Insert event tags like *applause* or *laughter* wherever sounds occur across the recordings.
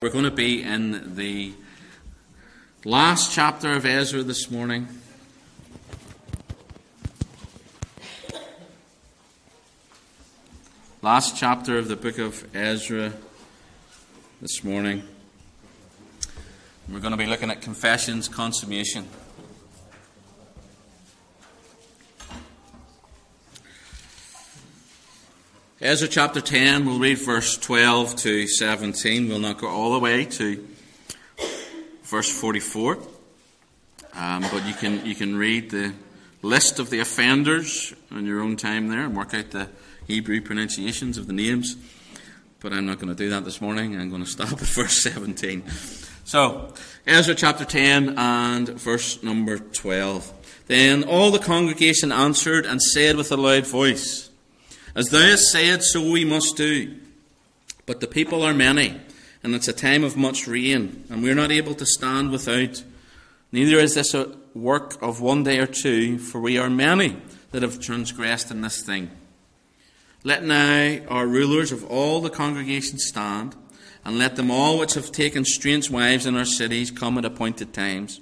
We're going to be in the last chapter of Ezra this morning. Last chapter of the book of Ezra this morning. We're going to be looking at confessions, consummation. Ezra chapter 10, we'll read verse 12 to 17. We'll not go all the way to verse 44. Um, but you can, you can read the list of the offenders on your own time there and work out the Hebrew pronunciations of the names. But I'm not going to do that this morning. I'm going to stop *laughs* at verse 17. So, Ezra chapter 10 and verse number 12. Then all the congregation answered and said with a loud voice, as thou hast said, so we must do. But the people are many, and it's a time of much rain, and we're not able to stand without. Neither is this a work of one day or two, for we are many that have transgressed in this thing. Let now our rulers of all the congregation stand, and let them all which have taken strange wives in our cities come at appointed times,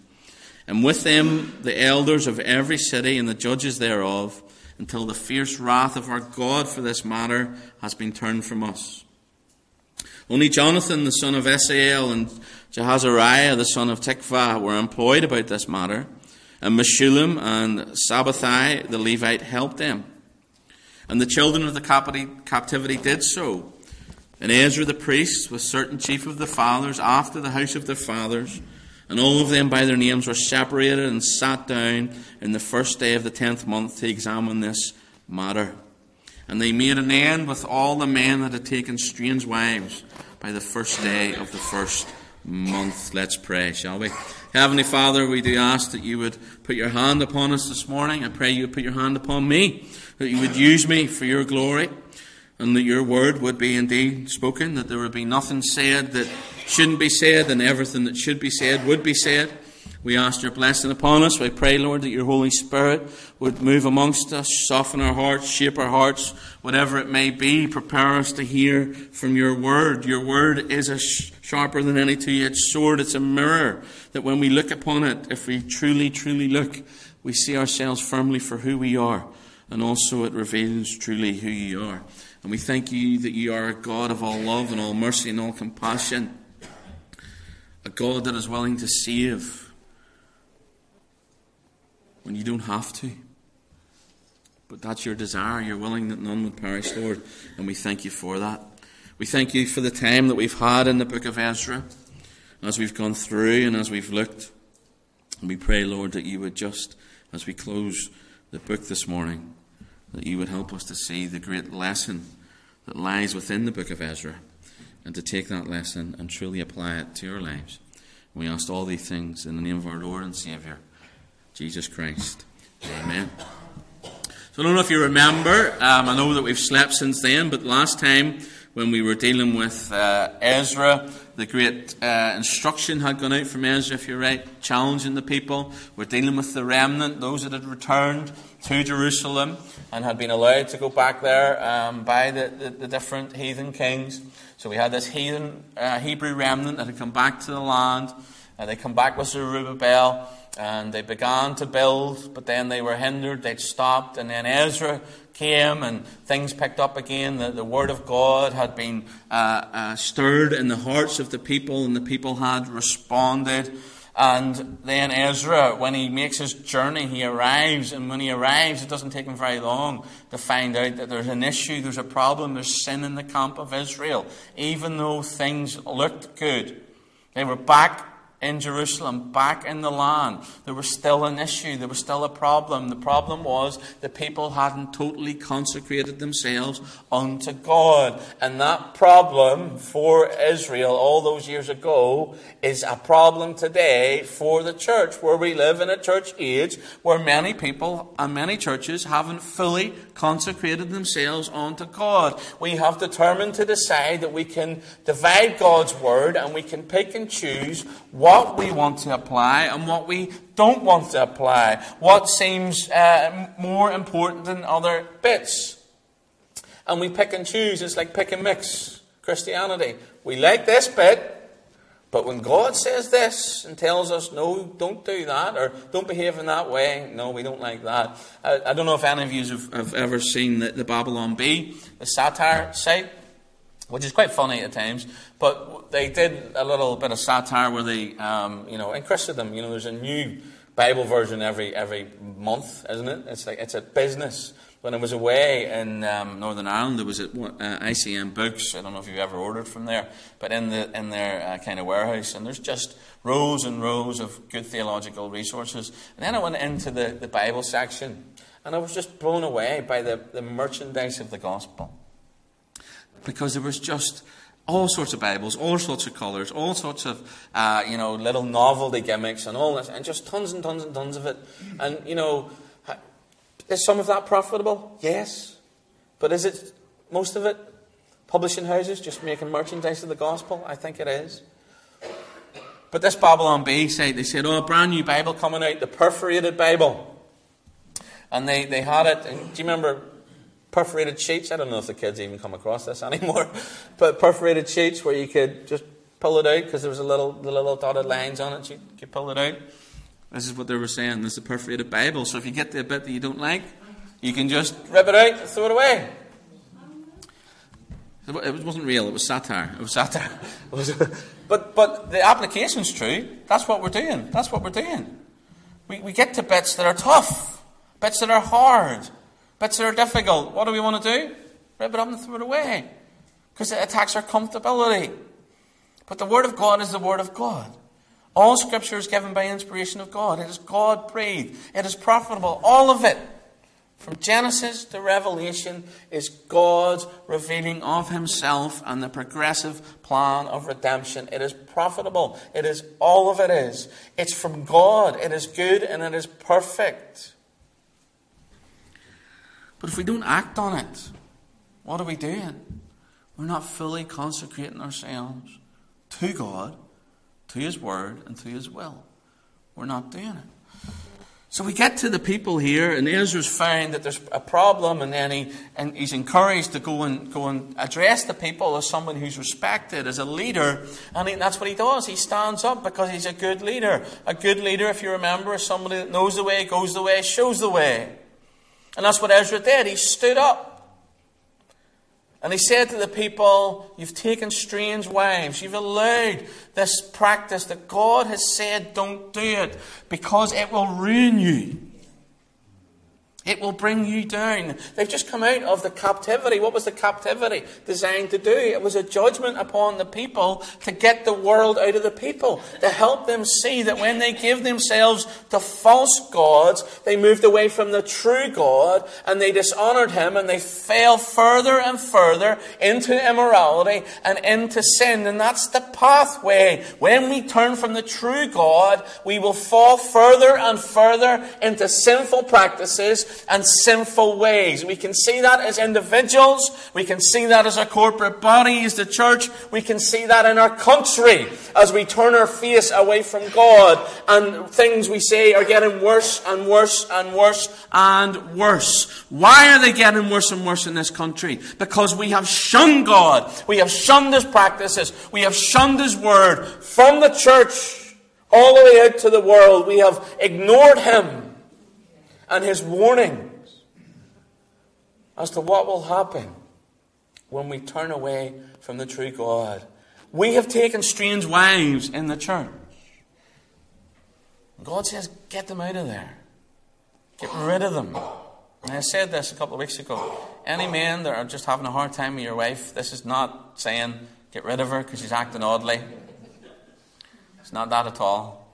and with them the elders of every city and the judges thereof until the fierce wrath of our God for this matter has been turned from us. Only Jonathan, the son of Asahel, and Jehazariah, the son of Tikvah, were employed about this matter, and Meshullam and Sabbathai, the Levite, helped them. And the children of the captivity did so. And Ezra the priest was certain chief of the fathers after the house of their fathers, and all of them by their names were separated and sat down in the first day of the tenth month to examine this matter. And they made an end with all the men that had taken strange wives by the first day of the first month. Let's pray, shall we? Heavenly Father, we do ask that you would put your hand upon us this morning. I pray you would put your hand upon me, that you would use me for your glory, and that your word would be indeed spoken, that there would be nothing said that shouldn't be said, and everything that should be said would be said. We ask your blessing upon us. We pray, Lord, that your Holy Spirit would move amongst us, soften our hearts, shape our hearts, whatever it may be. Prepare us to hear from your word. Your word is a sharper than any two-edged sword. It's a mirror that when we look upon it, if we truly, truly look, we see ourselves firmly for who we are. And also it reveals truly who you are. And we thank you that you are a God of all love and all mercy and all compassion a God that is willing to save when you don't have to. But that's your desire. You're willing that none would perish, Lord. And we thank you for that. We thank you for the time that we've had in the book of Ezra as we've gone through and as we've looked. And we pray, Lord, that you would just, as we close the book this morning, that you would help us to see the great lesson that lies within the book of Ezra and to take that lesson and truly apply it to our lives. We ask all these things in the name of our Lord and Saviour, Jesus Christ. Amen. So I don't know if you remember, um, I know that we've slept since then, but last time when we were dealing with uh, Ezra, the great uh, instruction had gone out from Ezra, if you're right, challenging the people. We're dealing with the remnant, those that had returned to Jerusalem and had been allowed to go back there um, by the, the, the different heathen kings. So we had this heathen uh, Hebrew remnant that had come back to the land. and they come back with Zerubbabel and they began to build, but then they were hindered, they'd stopped, and then Ezra came and things picked up again. The, the Word of God had been uh, uh, stirred in the hearts of the people, and the people had responded. And then Ezra, when he makes his journey, he arrives, and when he arrives, it doesn't take him very long to find out that there's an issue, there's a problem, there's sin in the camp of Israel. Even though things looked good, they were back in Jerusalem, back in the land, there was still an issue, there was still a problem. The problem was the people hadn't totally consecrated themselves unto God. And that problem for Israel all those years ago is a problem today for the church, where we live in a church age where many people and many churches haven't fully consecrated themselves unto God. We have determined to decide that we can divide God's word and we can pick and choose what we want to apply and what we don't want to apply, what seems uh, more important than other bits. And we pick and choose. It's like pick and mix Christianity. We like this bit, But when God says this and tells us, no, don't do that, or don't behave in that way, no, we don't like that. I, I don't know if any of you have, have ever seen the, the, Babylon Bee, the satire site, which is quite funny at times, but they did a little bit of satire where they, um, you know, in Christendom, you know, there's a new Bible version every, every month, isn't it? It's like, it's a business when I was away in um, Northern Ireland, there was at uh, ICM Books. I don't know if you've ever ordered from there, but in the in their uh, kind of warehouse, and there's just rows and rows of good theological resources. And then I went into the, the Bible section, and I was just blown away by the, the merchandise of the gospel, because there was just all sorts of Bibles, all sorts of colours, all sorts of uh, you know little novelty gimmicks, and all this, and just tons and tons and tons of it, and you know is some of that profitable? Yes. But is it most of it publishing houses just making merchandise of the gospel? I think it is. But this Babylon Bee said, they said, oh, a brand new Bible coming out, the perforated Bible. And they, they had it, and do you remember perforated sheets? I don't know if the kids even come across this *laughs* anymore. But perforated sheets where you could just pull it out because there was a little, the little dotted lines on it, you could pull it out. This is what they were saying. This is a perforated Bible. So if you get the bit that you don't like, you can just rip it out throw it away. It wasn't real. It was satire. It was satire. *laughs* But but the application's true. That's what we're doing. That's what we're doing. We we get to bits that are tough, bits that are hard, bits are difficult. What do we want to do? Rip it up and throw it away, because it attacks our comfortability. But the Word of God is the Word of God. All scripture is given by inspiration of God. It is God breathed. It is profitable. All of it. From Genesis to Revelation is God's revealing of Himself and the progressive plan of redemption. It is profitable. It is all of it is. It's from God. It is good and it is perfect. But if we don't act on it, what are we doing? We're not fully consecrating ourselves to God to His Word and to His will. We're not doing it. So we get to the people here, and Ezra's found that there's a problem, and then he, and he's encouraged to go and go and address the people as someone who's respected, as a leader, and he, that's what he does. He stands up because he's a good leader. A good leader, if you remember, is somebody that knows the way, goes the way, shows the way. And that's what Ezra did. He stood up. And he said to the people, You've taken strange wives. You've allowed this practice that God has said don't do it because it will ruin you. It will bring you down. They've just come out of the captivity. What was the captivity designed to do? It was a judgment upon the people to get the world out of the people, to help them see that when they give themselves to false gods, they moved away from the true God and they dishonored Him and they fell further and further into immorality and into sin. And that's the pathway. When we turn from the true God, we will fall further and further into sinful practices and sinful ways. We can see that as individuals. We can see that as a corporate body, as the church. We can see that in our country as we turn our face away from God and things we say are getting worse and worse and worse and worse. Why are they getting worse and worse in this country? Because we have shunned God. We have shunned His practices. We have shunned His word from the church all the way out to the world. We have ignored Him and his warnings as to what will happen when we turn away from the true God. We have taken strange wives in the church. God says, get them out of there. Get rid of them. And I said this a couple of weeks ago. Any men that are just having a hard time with your wife, this is not saying get rid of her because she's acting oddly. It's not that at all.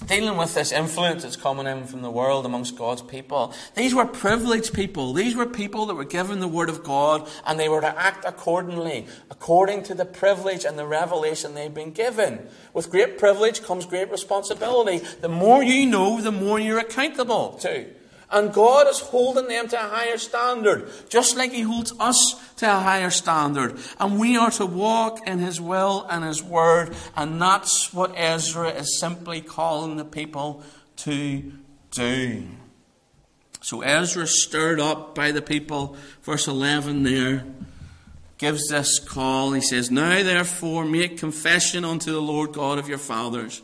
Dealing with this influence that's coming in from the world amongst God's people. These were privileged people. These were people that were given the Word of God and they were to act accordingly, according to the privilege and the revelation they've been given. With great privilege comes great responsibility. The more you know, the more you're accountable to. And God is holding them to a higher standard, just like He holds us to a higher standard. And we are to walk in His will and His word. And that's what Ezra is simply calling the people to do. So Ezra, stirred up by the people, verse 11 there, gives this call. He says, Now therefore make confession unto the Lord God of your fathers,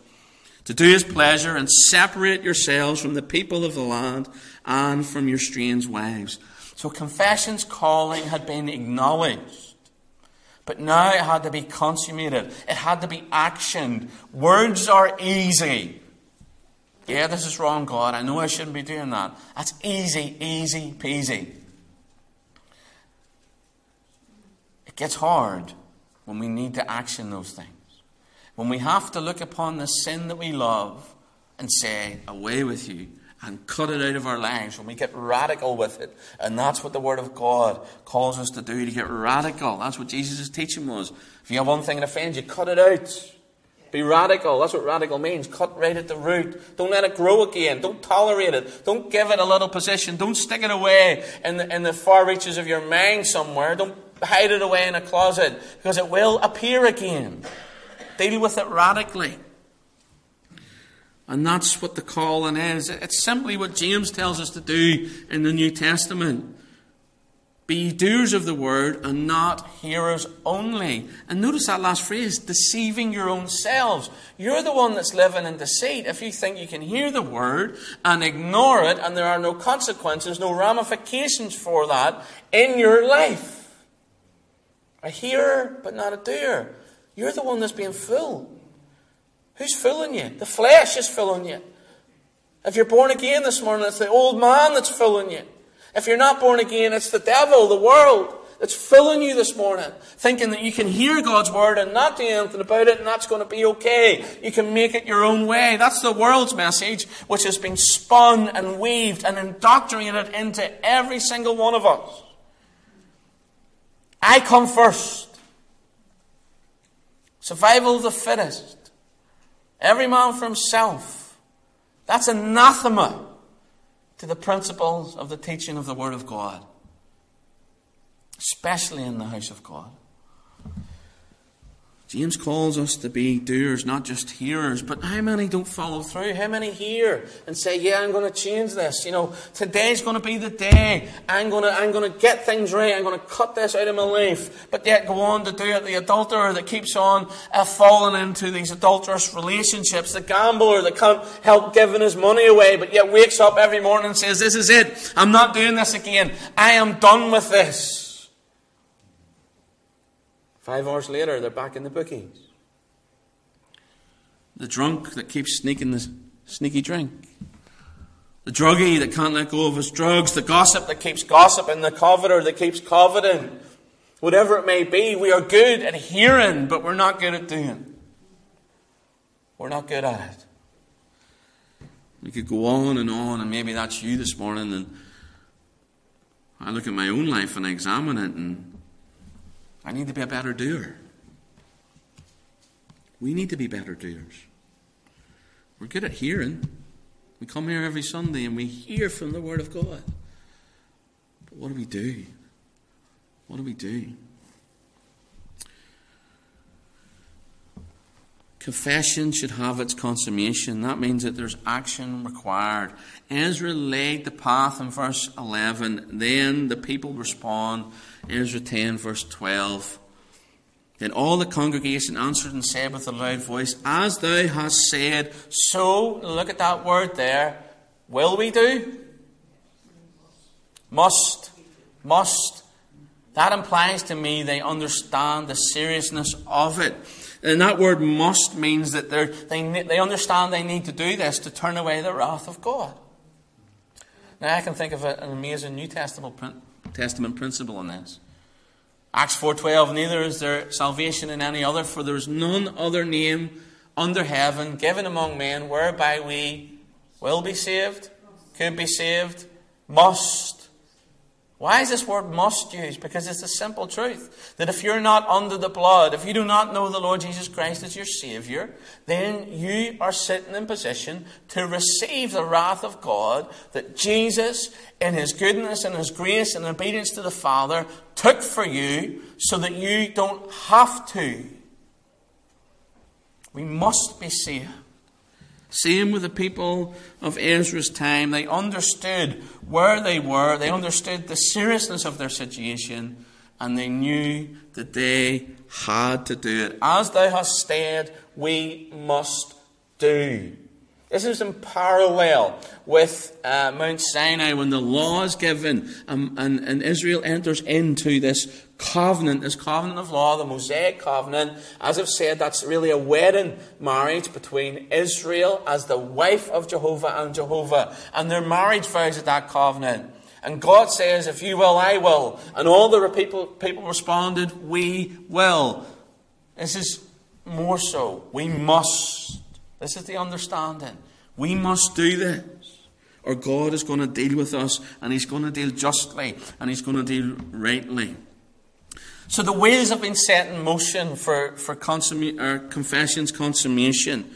to do his pleasure, and separate yourselves from the people of the land and from your strange wives. So confession's calling had been acknowledged. But now it had to be consummated. It had to be actioned. Words are easy. Yeah, this is wrong, God. I know I shouldn't be doing that. That's easy, easy peasy. It gets hard when we need to action those things. When we have to look upon the sin that we love and say, Away with you, and cut it out of our lives. When we get radical with it. And that's what the Word of God calls us to do, to get radical. That's what Jesus' teaching was. If you have one thing that offends you, cut it out. Be radical. That's what radical means. Cut right at the root. Don't let it grow again. Don't tolerate it. Don't give it a little position. Don't stick it away in the, in the far reaches of your mind somewhere. Don't hide it away in a closet because it will appear again. Deal with it radically. And that's what the calling is. It's simply what James tells us to do in the New Testament. Be doers of the word and not hearers only. And notice that last phrase deceiving your own selves. You're the one that's living in deceit if you think you can hear the word and ignore it and there are no consequences, no ramifications for that in your life. A hearer, but not a doer. You're the one that's being fooled. Who's fooling you? The flesh is fooling you. If you're born again this morning, it's the old man that's fooling you. If you're not born again, it's the devil, the world, that's filling you this morning, thinking that you can hear God's word and not do anything about it, and that's going to be okay. You can make it your own way. That's the world's message, which has been spun and weaved and indoctrinated into every single one of us. I come first. Survival of the fittest. Every man for himself. That's anathema to the principles of the teaching of the Word of God, especially in the house of God. James calls us to be doers, not just hearers. But how many don't follow through? How many hear and say, "Yeah, I'm going to change this. You know, today's going to be the day. I'm going to, I'm going to get things right. I'm going to cut this out of my life." But yet go on to do it. The adulterer that keeps on uh, falling into these adulterous relationships, the gambler that can't help giving his money away, but yet wakes up every morning and says, "This is it. I'm not doing this again. I am done with this." Five hours later, they're back in the bookies. The drunk that keeps sneaking the sneaky drink. The druggie that can't let go of his drugs. The gossip that keeps gossiping. The coveter that keeps coveting. Whatever it may be, we are good at hearing, but we're not good at doing. We're not good at it. We could go on and on, and maybe that's you this morning. And I look at my own life and I examine it, and I need to be a better doer. We need to be better doers. We're good at hearing. We come here every Sunday and we hear from the Word of God. But what do we do? What do we do? Confession should have its consummation. That means that there's action required. Ezra laid the path in verse 11. Then the people respond. Ezra 10, verse 12. Then all the congregation answered and said with a loud voice, As thou hast said, so, look at that word there. Will we do? Must. Must. That implies to me they understand the seriousness of it. And that word must means that they they, understand they need to do this to turn away the wrath of God. Now, I can think of an amazing New Testament, Testament principle in this. Acts 4.12, neither is there salvation in any other, for there is none other name under heaven given among men whereby we will be saved, could be saved, must why is this word must used? Because it's a simple truth that if you're not under the blood, if you do not know the Lord Jesus Christ as your Savior, then you are sitting in position to receive the wrath of God that Jesus, in His goodness and His grace and obedience to the Father, took for you so that you don't have to. We must be saved. Same with the people of Ezra's time. They understood where they were, they understood the seriousness of their situation, and they knew that they had to do it. As thou hast stayed, we must do. This is in parallel with uh, Mount Sinai when the law is given um, and, and Israel enters into this covenant, this covenant of law, the Mosaic covenant. As I've said, that's really a wedding marriage between Israel as the wife of Jehovah and Jehovah. And their marriage vows at that covenant. And God says, If you will, I will. And all the people, people responded, We will. This is more so. We must. This is the understanding. We must do this. Or God is going to deal with us, and He's going to deal justly, and He's going to deal rightly. So the wheels have been set in motion for, for consumma- or confession's consummation.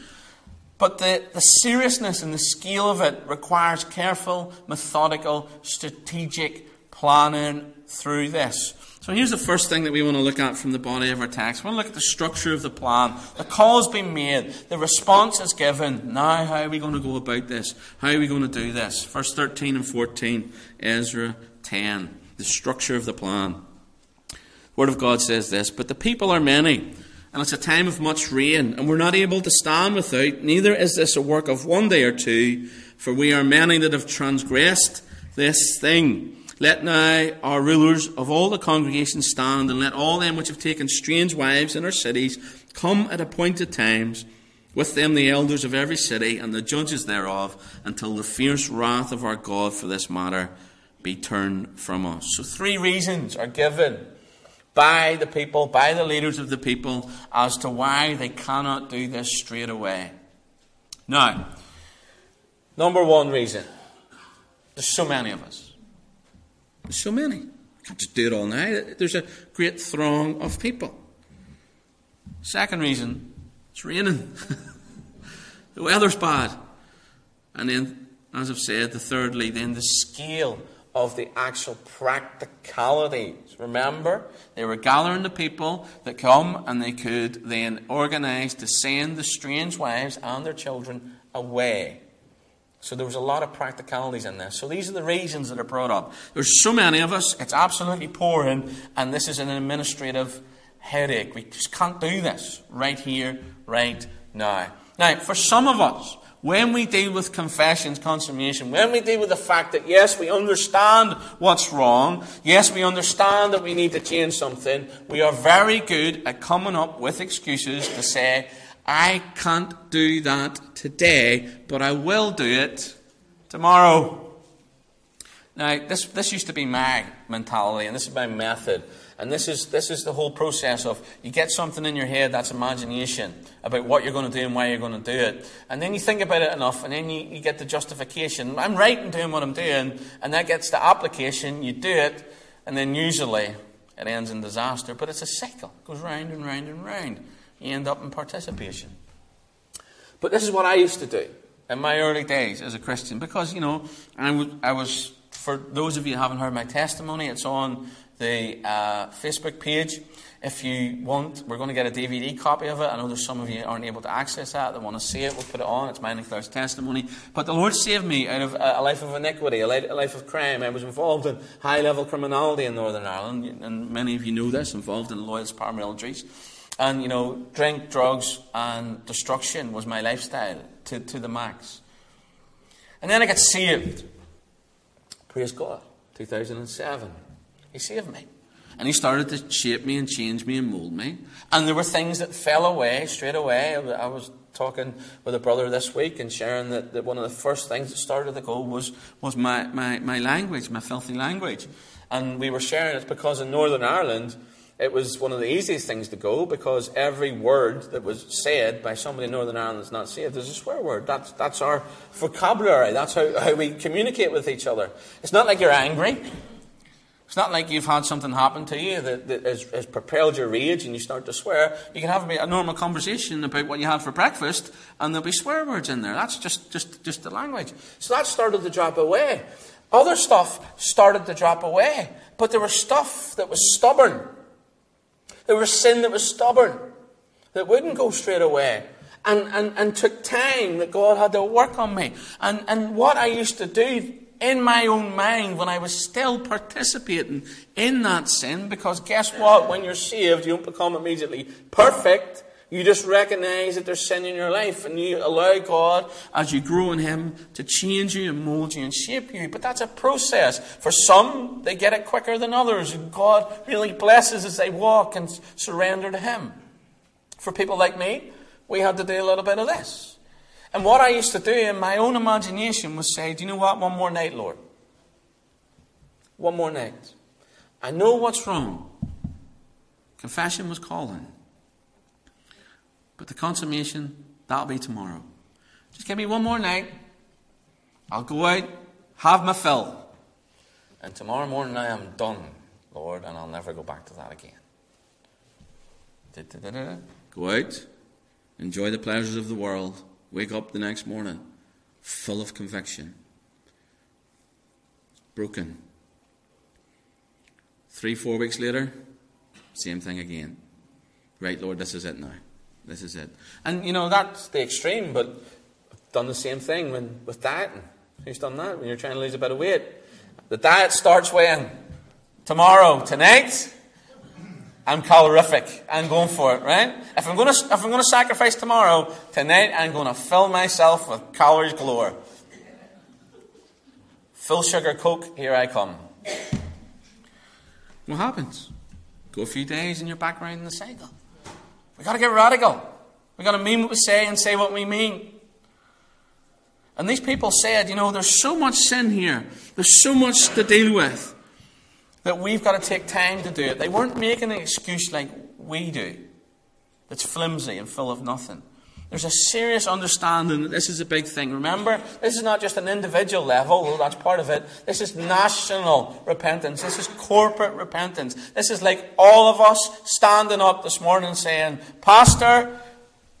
But the, the seriousness and the scale of it requires careful, methodical, strategic planning through this. So here's the first thing that we want to look at from the body of our text. We want to look at the structure of the plan. The call has been made. The response is given. Now, how are we going to go about this? How are we going to do this? Verse 13 and 14, Ezra 10. The structure of the plan. The Word of God says this, But the people are many, and it's a time of much rain, and we're not able to stand without. Neither is this a work of one day or two, for we are many that have transgressed this thing. Let now our rulers of all the congregations stand, and let all them which have taken strange wives in our cities come at appointed times, with them the elders of every city and the judges thereof, until the fierce wrath of our God for this matter be turned from us. So, three reasons are given by the people, by the leaders of the people, as to why they cannot do this straight away. Now, number one reason there's so many of us. So many. I can't just do it all now. There's a great throng of people. Second reason, it's raining. *laughs* the weather's bad. And then, as I've said, the thirdly, then the scale of the actual practicalities. Remember, they were gathering the people that come and they could then organize to send the strange wives and their children away. So there was a lot of practicalities in this. So these are the reasons that are brought up. There's so many of us, it's absolutely pouring, and this is an administrative headache. We just can't do this right here, right now. Now, for some of us, when we deal with confessions, consummation, when we deal with the fact that yes, we understand what's wrong, yes, we understand that we need to change something, we are very good at coming up with excuses to say, I can't do that today, but I will do it tomorrow. Now, this, this used to be my mentality, and this is my method. And this is, this is the whole process of you get something in your head that's imagination about what you're going to do and why you're going to do it. And then you think about it enough, and then you, you get the justification. I'm right in doing what I'm doing, and that gets the application, you do it, and then usually it ends in disaster. But it's a cycle, it goes round and round and round you end up in participation. But this is what I used to do in my early days as a Christian because, you know, I, w- I was, for those of you who haven't heard my testimony, it's on the uh, Facebook page. If you want, we're going to get a DVD copy of it. I know there's some of you aren't able to access that. They want to see it. We'll put it on. It's mine and Claire's testimony. But the Lord saved me out of a life of iniquity, a life of crime. I was involved in high level criminality in Northern Ireland, and many of you know this, involved in loyalist paramilitaries. And, you know, drink, drugs, and destruction was my lifestyle to, to the max. And then I got saved. Praise God. 2007. He saved me. And he started to shape me and change me and mold me. And there were things that fell away straight away. I was talking with a brother this week and sharing that, that one of the first things that started to go was, was my, my, my language, my filthy language. And we were sharing it because in Northern Ireland, it was one of the easiest things to go because every word that was said by somebody in Northern Ireland that's not saved is a swear word. That's, that's our vocabulary. That's how, how we communicate with each other. It's not like you're angry. It's not like you've had something happen to you that, that has, has, propelled your rage and you start to swear. You can have a, normal conversation about what you had for breakfast and there'll be swear words in there. That's just, just, just the language. So that started to drop away. Other stuff started to drop away. But there was stuff that was stubborn there was sin that was stubborn, that wouldn't go straight away. And, and, and took time that God had to work on me. And, and what I used to do in my own mind when I was still participating in that sin. Because guess what? When you're saved, you don't become immediately perfect. You just recognize that there's sin in your life and you allow God, as you grow in Him, to change you and mold you and shape you. But that's a process. For some, they get it quicker than others. And God really blesses as they walk and surrender to Him. For people like me, we had to do a little bit of this. And what I used to do in my own imagination was say, Do you know what? One more night, Lord. One more night. I know what's wrong. Confession was calling. But the consummation, that'll be tomorrow. Just give me one more night. I'll go out, have my fill. And tomorrow morning I am done, Lord, and I'll never go back to that again. Da-da-da-da. Go out, enjoy the pleasures of the world, wake up the next morning full of conviction, broken. Three, four weeks later, same thing again. Right, Lord, this is it now. This is it. And you know, that's the extreme, but I've done the same thing when, with dieting. Who's done that? When you're trying to lose a bit of weight. The diet starts when? Tomorrow, tonight. I'm calorific. I'm going for it, right? If I'm going to, if I'm going to sacrifice tomorrow, tonight I'm going to fill myself with calories galore. Full sugar Coke, here I come. What happens? Go a few days and you're back around in the cycle. We've got to get radical. We've got to mean what we say and say what we mean. And these people said, you know, there's so much sin here, there's so much to deal with, that we've got to take time to do it. They weren't making an excuse like we do, that's flimsy and full of nothing. There's a serious understanding that this is a big thing. Remember, this is not just an individual level, though that's part of it. This is national repentance. This is corporate repentance. This is like all of us standing up this morning saying, Pastor,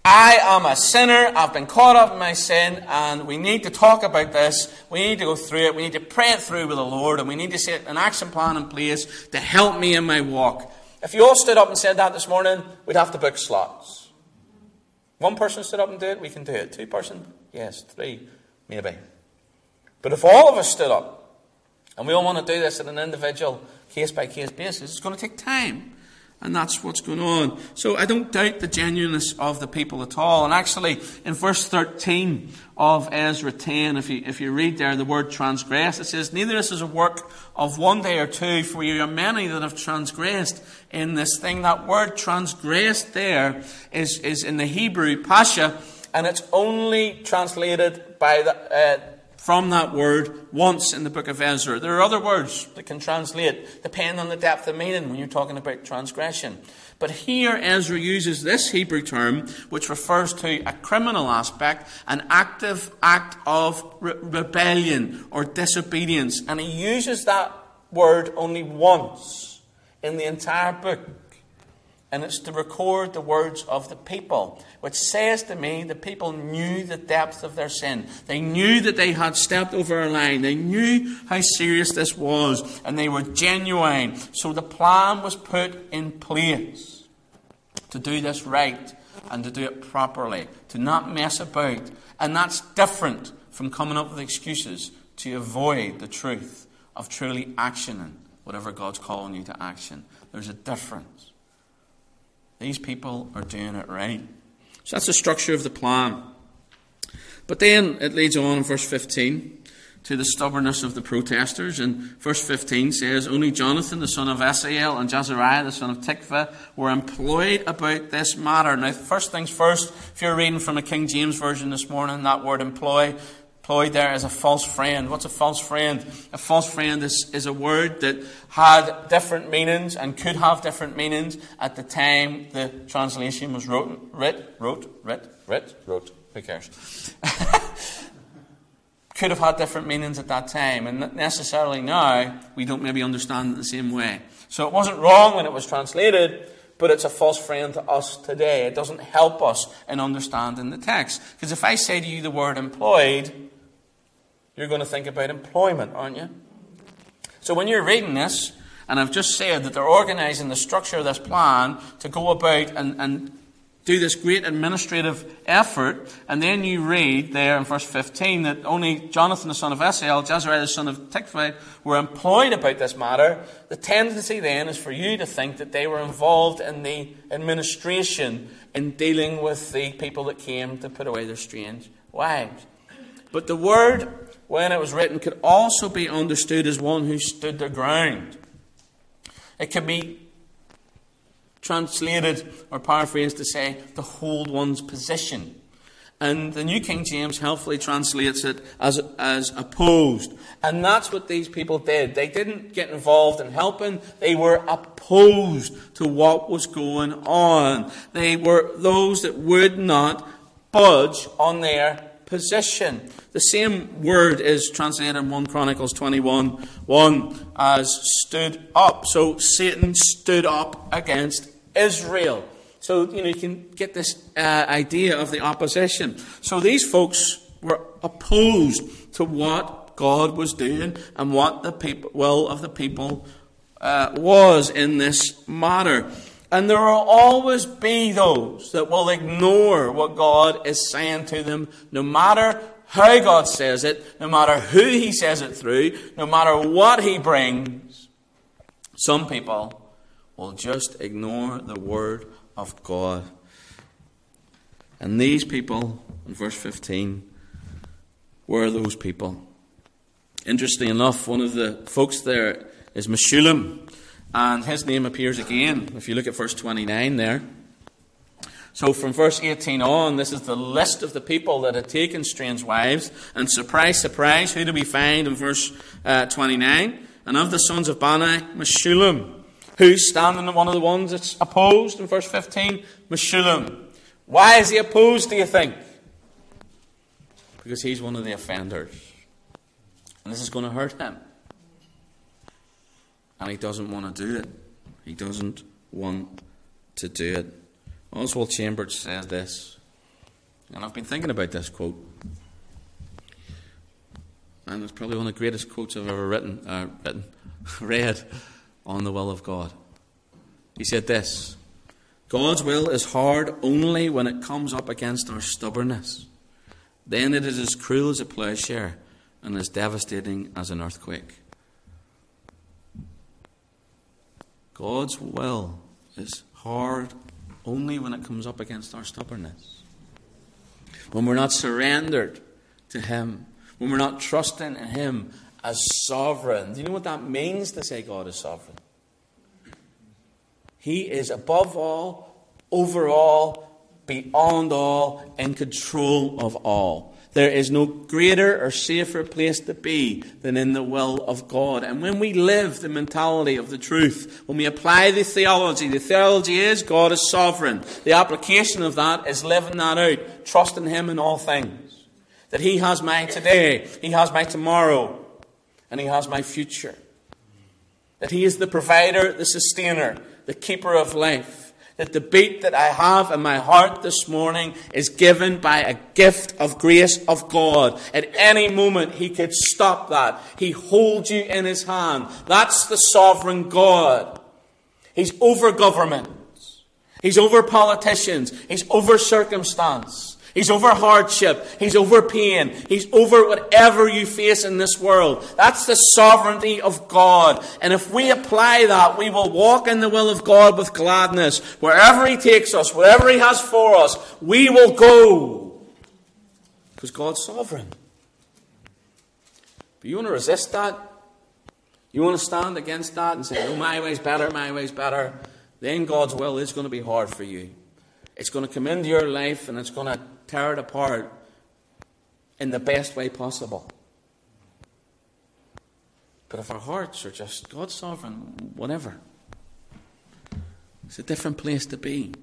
I am a sinner. I've been caught up in my sin, and we need to talk about this. We need to go through it. We need to pray it through with the Lord, and we need to set an action plan in place to help me in my walk. If you all stood up and said that this morning, we'd have to book slots. One person stood up and did it, we can do it. Two person, yes. Three, maybe. But if all of us stood up, and we all want to do this on an individual, case by case basis, it's going to take time. And that's what's going on. So I don't doubt the genuineness of the people at all. And actually, in verse 13 of Ezra 10, if you, if you read there the word transgress, it says, Neither this is a work of one day or two, for you are many that have transgressed in this thing. That word transgressed there is, is in the Hebrew, pasha, and it's only translated by the, uh, from that word once in the book of Ezra. There are other words that can translate, depending on the depth of meaning when you're talking about transgression. But here Ezra uses this Hebrew term, which refers to a criminal aspect, an active act of re- rebellion or disobedience. And he uses that word only once in the entire book and it's to record the words of the people, which says to me the people knew the depth of their sin. They knew that they had stepped over a line. They knew how serious this was, and they were genuine. So the plan was put in place to do this right and to do it properly, to not mess about. And that's different from coming up with excuses to avoid the truth of truly actioning whatever God's calling you to action. There's a difference. These people are doing it right. So that's the structure of the plan. But then it leads on in verse 15 to the stubbornness of the protesters. And verse 15 says, Only Jonathan, the son of Asahel, and Jazariah, the son of Tikvah, were employed about this matter. Now, first things first, if you're reading from a King James Version this morning, that word employ employed there as a false friend. What's a false friend? A false friend is, is a word that had different meanings and could have different meanings at the time the translation was wrote, writ, wrote, writ, writ, wrote. Who cares? *laughs* could have had different meanings at that time, and necessarily now we don't maybe understand it the same way. So it wasn't wrong when it was translated, but it's a false friend to us today. It doesn't help us in understanding the text. Because if I say to you the word employed, you're going to think about employment, aren't you? So when you're reading this, and I've just said that they're organizing the structure of this plan to go about and, and do this great administrative effort, and then you read there in verse 15 that only Jonathan the son of Asahel, Jezreel the son of Tikvah, were employed about this matter. The tendency then is for you to think that they were involved in the administration in dealing with the people that came to put away their strange wives. But the word, when it was written, could also be understood as one who stood their ground. It could be translated or paraphrased to say to hold one's position. And the New King James helpfully translates it as, as opposed. And that's what these people did. They didn't get involved in helping, they were opposed to what was going on. They were those that would not budge on their position. The same word is translated in 1 Chronicles 21 1 as stood up. So Satan stood up against Israel. So, you know, you can get this uh, idea of the opposition. So these folks were opposed to what God was doing and what the will of the people uh, was in this matter. And there will always be those that will ignore what God is saying to them, no matter how God says it, no matter who He says it through, no matter what He brings. Some people will just ignore the word of God. And these people, in verse 15, were those people. Interesting enough, one of the folks there is Meshullam, and his name appears again if you look at verse 29 there. So from verse 18 on, this is the list of the people that had taken strange wives. And surprise, surprise, who do we find in verse uh, 29? And of the sons of Bani, Meshullam. Who's standing in one of the ones that's opposed in verse 15? Meshullam. Why is he opposed, do you think? Because he's one of the offenders. And this is going to hurt him. And he doesn't want to do it. He doesn't want to do it. Oswald Chambers says this, and I've been thinking about this quote. And it's probably one of the greatest quotes I've ever written, uh, written *laughs* read on the will of God. He said this God's will is hard only when it comes up against our stubbornness. Then it is as cruel as a plowshare and as devastating as an earthquake. God's will is hard only when it comes up against our stubbornness. When we're not surrendered to Him, when we're not trusting in Him as sovereign. Do you know what that means to say God is sovereign? He is above all, over all, beyond all, in control of all. There is no greater or safer place to be than in the will of God. And when we live the mentality of the truth, when we apply the theology, the theology is God is sovereign. The application of that is living that out, trusting Him in all things. That He has my today, He has my tomorrow, and He has my future. That He is the provider, the sustainer, the keeper of life. That the beat that I have in my heart this morning is given by a gift of grace of God. At any moment, He could stop that. He holds you in His hand. That's the sovereign God. He's over governments. He's over politicians. He's over circumstance. He's over hardship. He's over pain. He's over whatever you face in this world. That's the sovereignty of God. And if we apply that, we will walk in the will of God with gladness. Wherever He takes us, whatever He has for us, we will go. Because God's sovereign. But you want to resist that? You want to stand against that and say, oh, my way's better, my way's better? Then God's will is going to be hard for you. It's going to come into your life and it's going to tear it apart in the best way possible. But if our hearts are just God's sovereign, whatever, it's a different place to be.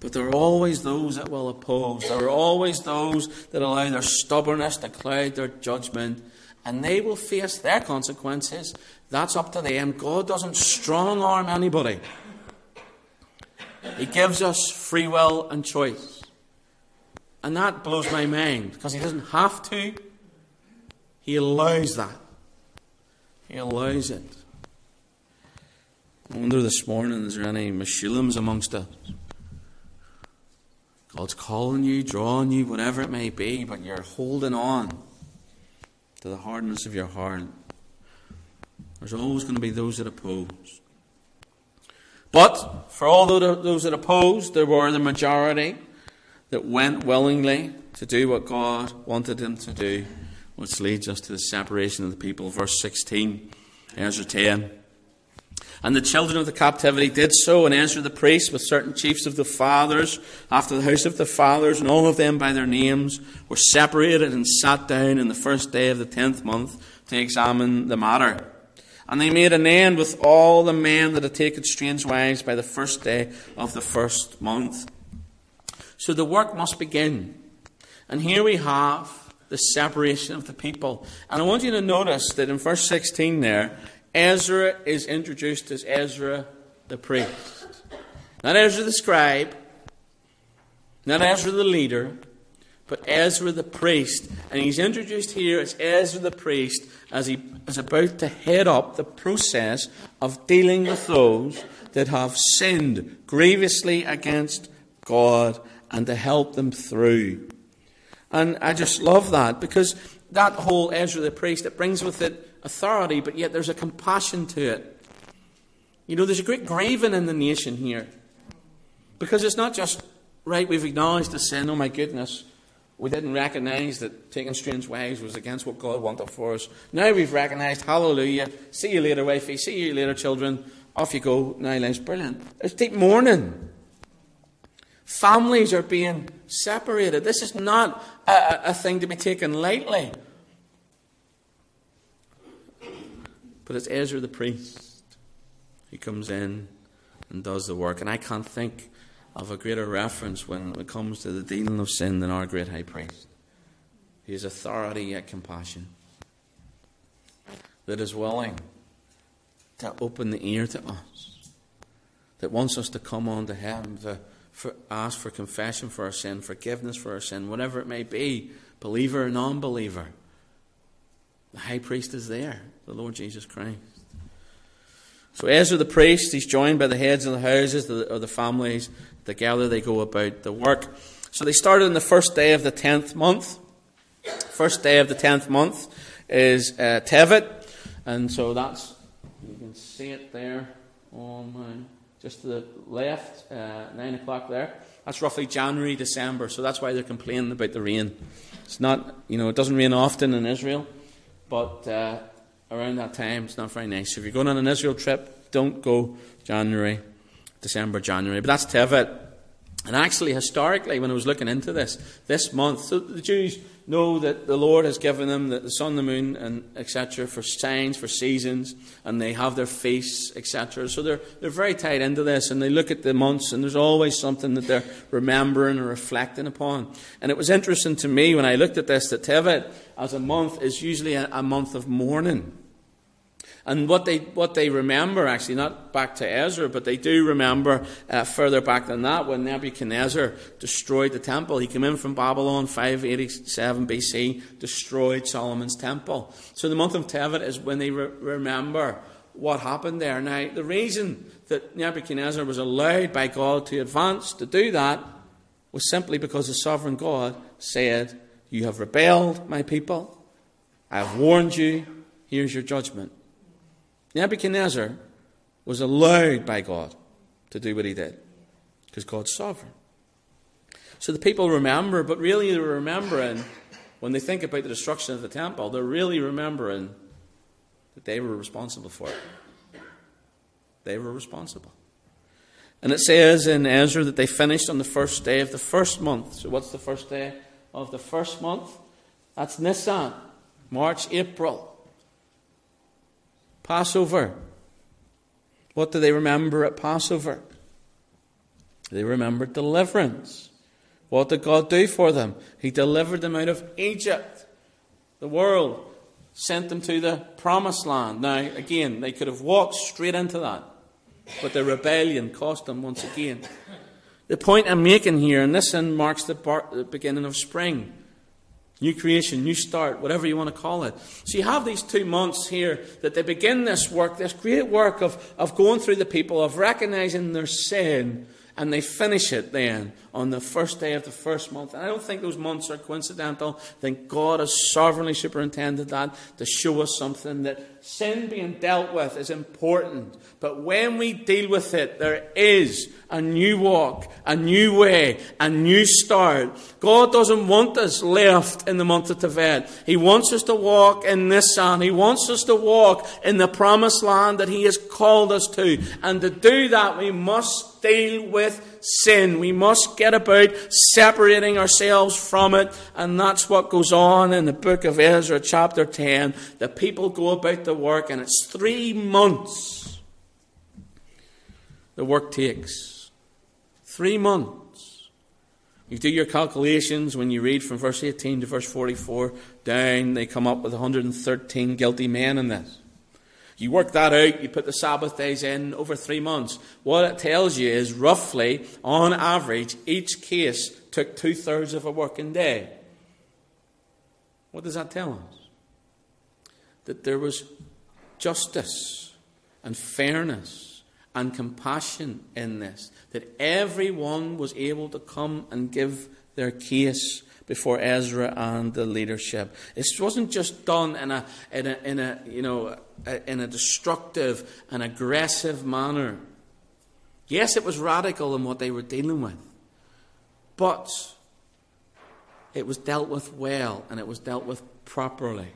But there are always those that will oppose. There are always those that allow their stubbornness to cloud their judgment. And they will face their consequences. That's up to them. God doesn't strong arm anybody. He gives us free will and choice. And that blows my mind because he doesn't have to. He allows that. He allows it. I wonder this morning, is there any Meshullams amongst us? God's calling you, drawing you, whatever it may be, but you're holding on to the hardness of your heart. There's always going to be those that oppose. But for all those that opposed, there were the majority that went willingly to do what God wanted them to do, which leads us to the separation of the people. Verse 16, Ezra 10. And the children of the captivity did so, and Ezra the priest, with certain chiefs of the fathers, after the house of the fathers, and all of them by their names, were separated and sat down in the first day of the tenth month to examine the matter. And they made an end with all the men that had taken strange wives by the first day of the first month. So the work must begin. And here we have the separation of the people. And I want you to notice that in verse 16 there, Ezra is introduced as Ezra the priest. Not Ezra the scribe, not Ezra the leader, but Ezra the priest. And he's introduced here as Ezra the priest as he is about to head up the process of dealing with those that have sinned grievously against God and to help them through. And I just love that because that whole Ezra the priest, it brings with it authority, but yet there's a compassion to it. You know, there's a great grieving in the nation here. Because it's not just, right, we've acknowledged the sin, oh my goodness, we didn't recognize that taking strange wives was against what God wanted for us. Now we've recognized, hallelujah, see you later, wifey, see you later, children, off you go, now life's brilliant. There's deep mourning. Families are being separated. This is not a, a thing to be taken lightly. But it's Ezra the priest who comes in and does the work. And I can't think of a greater reference when it comes to the dealing of sin than our great high priest. He is authority yet compassion. That is willing to open the ear to us. That wants us to come on to Him, to for, ask for confession for our sin, forgiveness for our sin, whatever it may be, believer or non believer. The high priest is there, the Lord Jesus Christ. So Ezra the priest, he's joined by the heads of the houses or the families. Together they go about the work. So they started on the first day of the tenth month. First day of the tenth month is uh, Tevet, and so that's you can see it there on my, just to the left, uh, nine o'clock there. That's roughly January, December. So that's why they're complaining about the rain. It's not, you know, it doesn't rain often in Israel, but uh, around that time, it's not very nice. If you're going on an Israel trip, don't go January, December, January. But that's Tevet. And actually, historically, when I was looking into this, this month, so the Jews know that the Lord has given them the, sun, the moon, and etc. for signs, for seasons, and they have their feasts, etc. So they're, they're very tied into this, and they look at the months, and there's always something that they're remembering or reflecting upon. And it was interesting to me when I looked at this that Tevet, as a month, is usually a, a month of mourning. And what they, what they remember, actually, not back to Ezra, but they do remember uh, further back than that when Nebuchadnezzar destroyed the temple. He came in from Babylon 587 BC, destroyed Solomon's temple. So the month of Tevet is when they re- remember what happened there. Now, the reason that Nebuchadnezzar was allowed by God to advance to do that was simply because the sovereign God said, You have rebelled, my people. I have warned you. Here's your judgment. Nebuchadnezzar was allowed by God to do what he did because God's sovereign. So the people remember, but really they're remembering, when they think about the destruction of the temple, they're really remembering that they were responsible for it. They were responsible. And it says in Ezra that they finished on the first day of the first month. So what's the first day of the first month? That's Nisan, March, April. Passover. What do they remember at Passover? They remember deliverance. What did God do for them? He delivered them out of Egypt. The world sent them to the promised land. Now, again, they could have walked straight into that, but the rebellion cost them once again. The point I'm making here, and this marks the, the beginning of spring. New creation, new start, whatever you want to call it. So you have these two months here that they begin this work, this great work of, of going through the people, of recognizing their sin, and they finish it then on the first day of the first month. And I don't think those months are coincidental. I think God has sovereignly superintended that to show us something that sin being dealt with is important. But when we deal with it, there is a new walk, a new way, a new start. God doesn't want us left in the month of Tevet. He wants us to walk in Nisan. He wants us to walk in the promised land that He has called us to. And to do that, we must deal with sin. We must get about separating ourselves from it. And that's what goes on in the book of Ezra, chapter 10. The people go about the work, and it's three months the work takes. Three months. You do your calculations when you read from verse 18 to verse 44 down, they come up with 113 guilty men in this. You work that out, you put the Sabbath days in over three months. What it tells you is roughly, on average, each case took two thirds of a working day. What does that tell us? That there was justice and fairness and compassion in this, that everyone was able to come and give their case before Ezra and the leadership. It wasn't just done in a, in a, in a you know, in a destructive and aggressive manner. Yes, it was radical in what they were dealing with, but it was dealt with well and it was dealt with properly.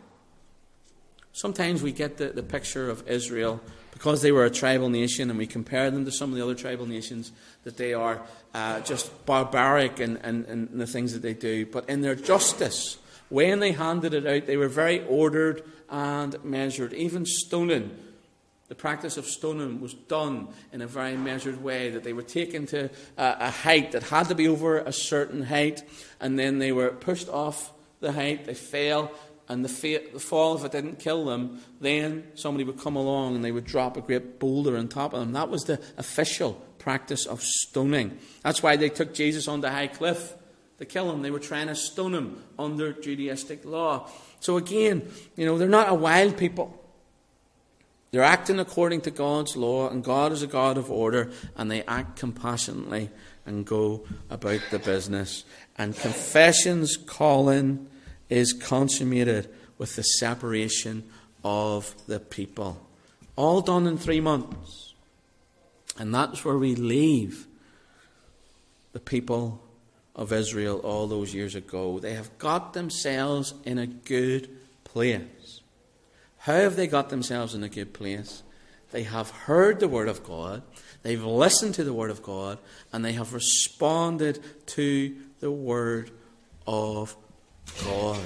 Sometimes we get the, the picture of Israel because they were a tribal nation and we compare them to some of the other tribal nations that they are uh, just barbaric in, in, in the things that they do. But in their justice, when they handed it out, they were very ordered and measured. Even stoning, the practice of stoning was done in a very measured way, that they were taken to a, a height that had to be over a certain height, and then they were pushed off the height, they fell, and the, fa- the, fall, if it didn't kill them, then somebody would come along and they would drop a great boulder on top of them. That was the official practice of stoning. That's why they took Jesus on the high cliff to kill him. They were trying to stone him under Judaistic law. So again, you know, they're not a wild people. They're acting according to God's law, and God is a God of order, and they act compassionately and go about the business. And confession's calling is consummated with the separation of the people. All done in three months. And that's where we leave the people of Israel all those years ago. They have got themselves in a good place. How have they got themselves in a good place? They have heard the Word of God, they've listened to the Word of God, and they have responded to the Word of God.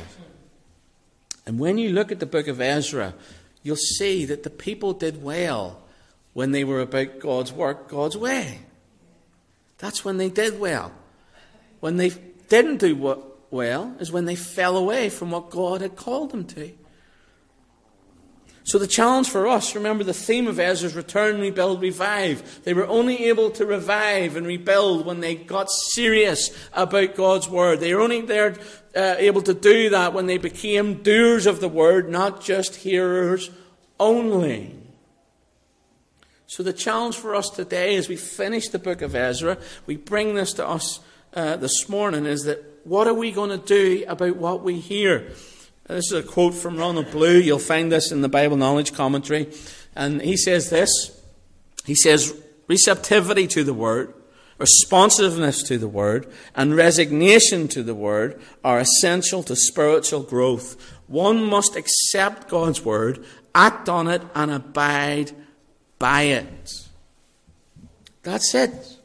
And when you look at the book of Ezra, you'll see that the people did well when they were about God's work, God's way. That's when they did well. When they didn't do well is when they fell away from what God had called them to. So the challenge for us, remember the theme of Ezra's return, rebuild, revive. They were only able to revive and rebuild when they got serious about God's word. They were only there uh, able to do that when they became doers of the word, not just hearers only. So the challenge for us today as we finish the book of Ezra, we bring this to us uh, this morning, is that what are we going to do about what we hear? This is a quote from Ronald Blue. You'll find this in the Bible Knowledge Commentary. And he says this He says, receptivity to the Word, responsiveness to the Word, and resignation to the Word are essential to spiritual growth. One must accept God's Word, act on it, and abide by it. That's it.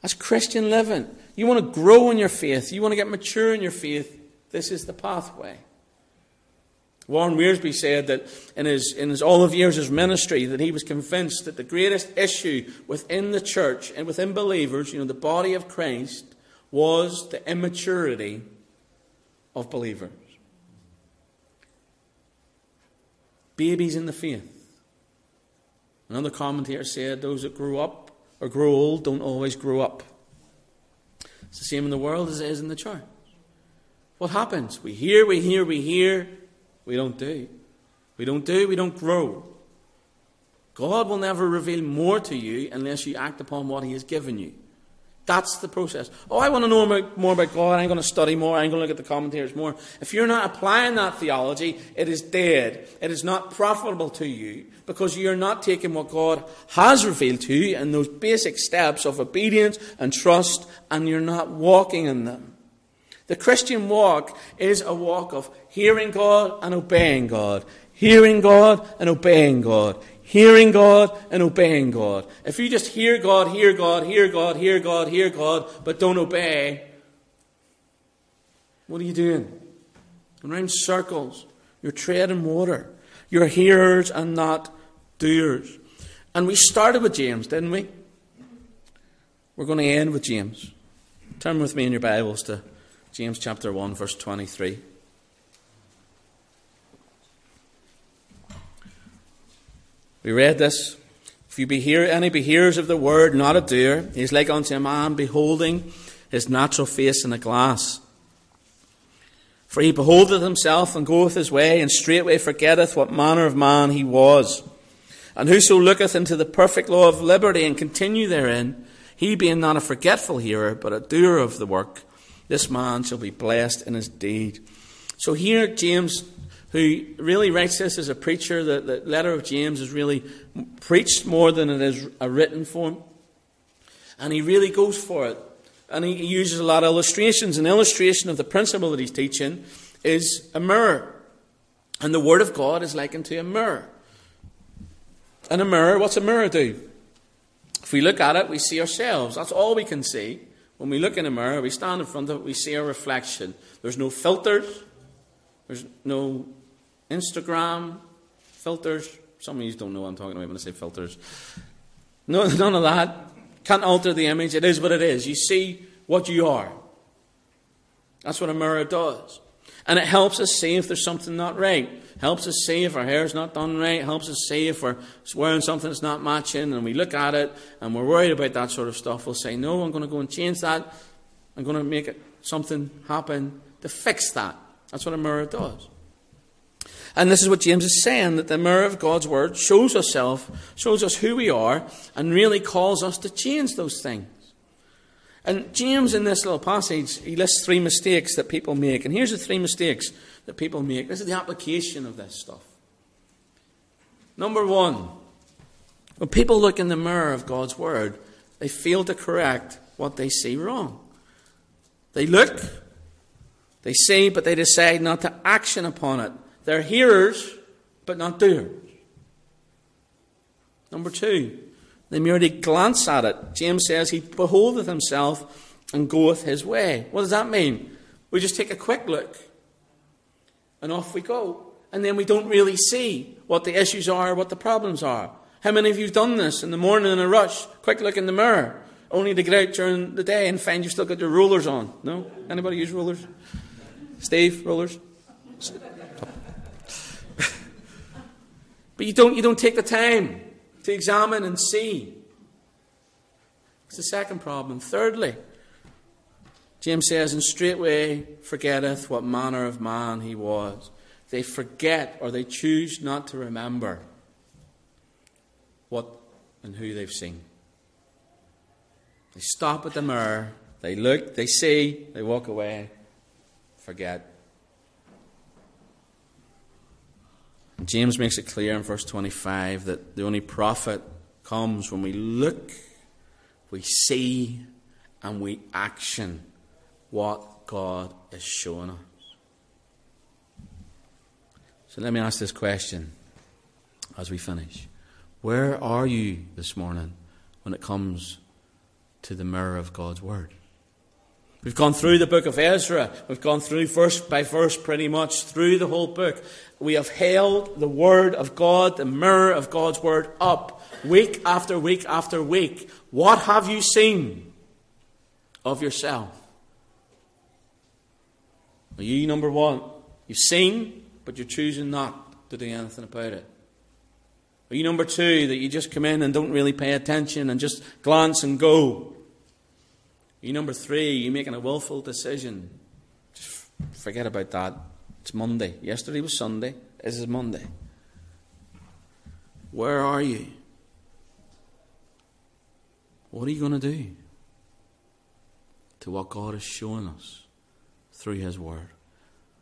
That's Christian living. You want to grow in your faith, you want to get mature in your faith, this is the pathway. Warren Wiersbe said that in his, in his all of years of ministry that he was convinced that the greatest issue within the church and within believers, you know, the body of Christ, was the immaturity of believers. Babies in the faith. Another commentator said those that grow up or grow old don't always grow up. It's the same in the world as it is in the church. What happens? We hear, we hear, we hear, we don't do. We don't do, we don't grow. God will never reveal more to you unless you act upon what He has given you. That's the process. Oh, I want to know more about God. I'm going to study more. I'm going to look at the commentaries more. If you're not applying that theology, it is dead. It is not profitable to you because you're not taking what God has revealed to you and those basic steps of obedience and trust, and you're not walking in them. The Christian walk is a walk of hearing God and obeying God. Hearing God and obeying God hearing God and obeying God. If you just hear God, hear God, hear God, hear God, hear God, but don't obey, what are you doing? Around circles. You're treading water. You're hearers and not doers. And we started with James, didn't we? We're going to end with James. Turn with me in your Bibles to James chapter 1, verse 23. We read this. If you be hear, any be hearers of the word, not a doer, he is like unto a man beholding his natural face in a glass. For he beholdeth himself and goeth his way, and straightway forgetteth what manner of man he was. And whoso looketh into the perfect law of liberty and continue therein, he being not a forgetful hearer, but a doer of the work, this man shall be blessed in his deed. So here James who really writes this as a preacher. The, the letter of James is really preached more than it is a written form. And he really goes for it. And he uses a lot of illustrations. An illustration of the principle that he's teaching is a mirror. And the Word of God is likened to a mirror. And a mirror, what's a mirror do? If we look at it, we see ourselves. That's all we can see. When we look in a mirror, we stand in front of it, we see a reflection. There's no filters, there's no Instagram, filters. Some of you don't know what I'm talking about when I say filters. No, *laughs* none of that. Can't alter the image. It is what it is. You see what you are. That's what a mirror does. And it helps us see if there's something not right. Helps us see if our hair's not done right. Helps us see if we're wearing something that's not matching. And we look at it and we're worried about that sort of stuff. We'll say, no, I'm going to go and change that. I'm going to make it something happen to fix that. That's what a mirror does. And this is what James is saying that the mirror of God's word shows us self, shows us who we are, and really calls us to change those things. And James, in this little passage, he lists three mistakes that people make. And here's the three mistakes that people make. This is the application of this stuff. Number one, when people look in the mirror of God's word, they fail to correct what they see wrong. They look, they see, but they decide not to action upon it. They're hearers, but not doers. Number two, they merely glance at it. James says he beholdeth himself and goeth his way. What does that mean? We just take a quick look and off we go. And then we don't really see what the issues are, what the problems are. How many of you have done this in the morning in a rush? Quick look in the mirror, only to get out during the day and find you've still got your rulers on. No? Anybody use rulers? Steve, rulers? *laughs* But you don't, you don't take the time to examine and see. It's the second problem. Thirdly, James says, And straightway forgetteth what manner of man he was. They forget or they choose not to remember what and who they've seen. They stop at the mirror, they look, they see, they walk away, forget. James makes it clear in verse 25 that the only profit comes when we look, we see, and we action what God is showing us. So let me ask this question as we finish. Where are you this morning when it comes to the mirror of God's Word? We've gone through the book of Ezra. We've gone through verse by verse pretty much through the whole book. We have held the Word of God, the mirror of God's Word, up week after week after week. What have you seen of yourself? Are you number one? You've seen, but you're choosing not to do anything about it. Are you number two, that you just come in and don't really pay attention and just glance and go? Are You number three, you're making a willful decision. Just forget about that. It's Monday. Yesterday was Sunday. This is Monday. Where are you? What are you going to do? to what God is showing us through His Word.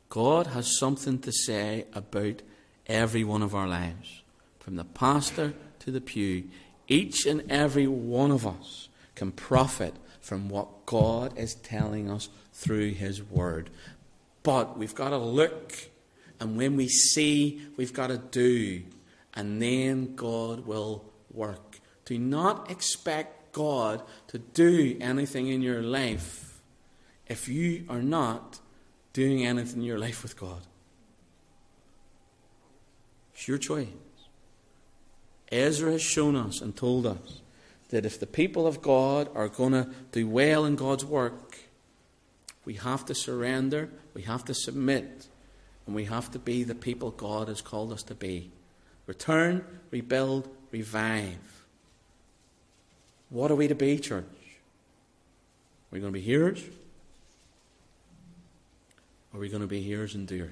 God has something to say about every one of our lives, from the pastor to the pew. Each and every one of us can profit from what God is telling us through His Word. But we've got to look, and when we see, we've got to do, and then God will work. Do not expect God to do anything in your life if you are not doing anything in your life with God. It's your choice. Ezra has shown us and told us that if the people of God are going to do well in God's work, we have to surrender, we have to submit, and we have to be the people God has called us to be. Return, rebuild, revive. What are we to be, church? Are we going to be hearers? Or are we going to be hearers and doers?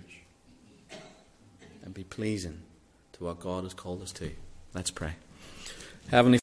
And be pleasing to what God has called us to. Let's pray. Heavenly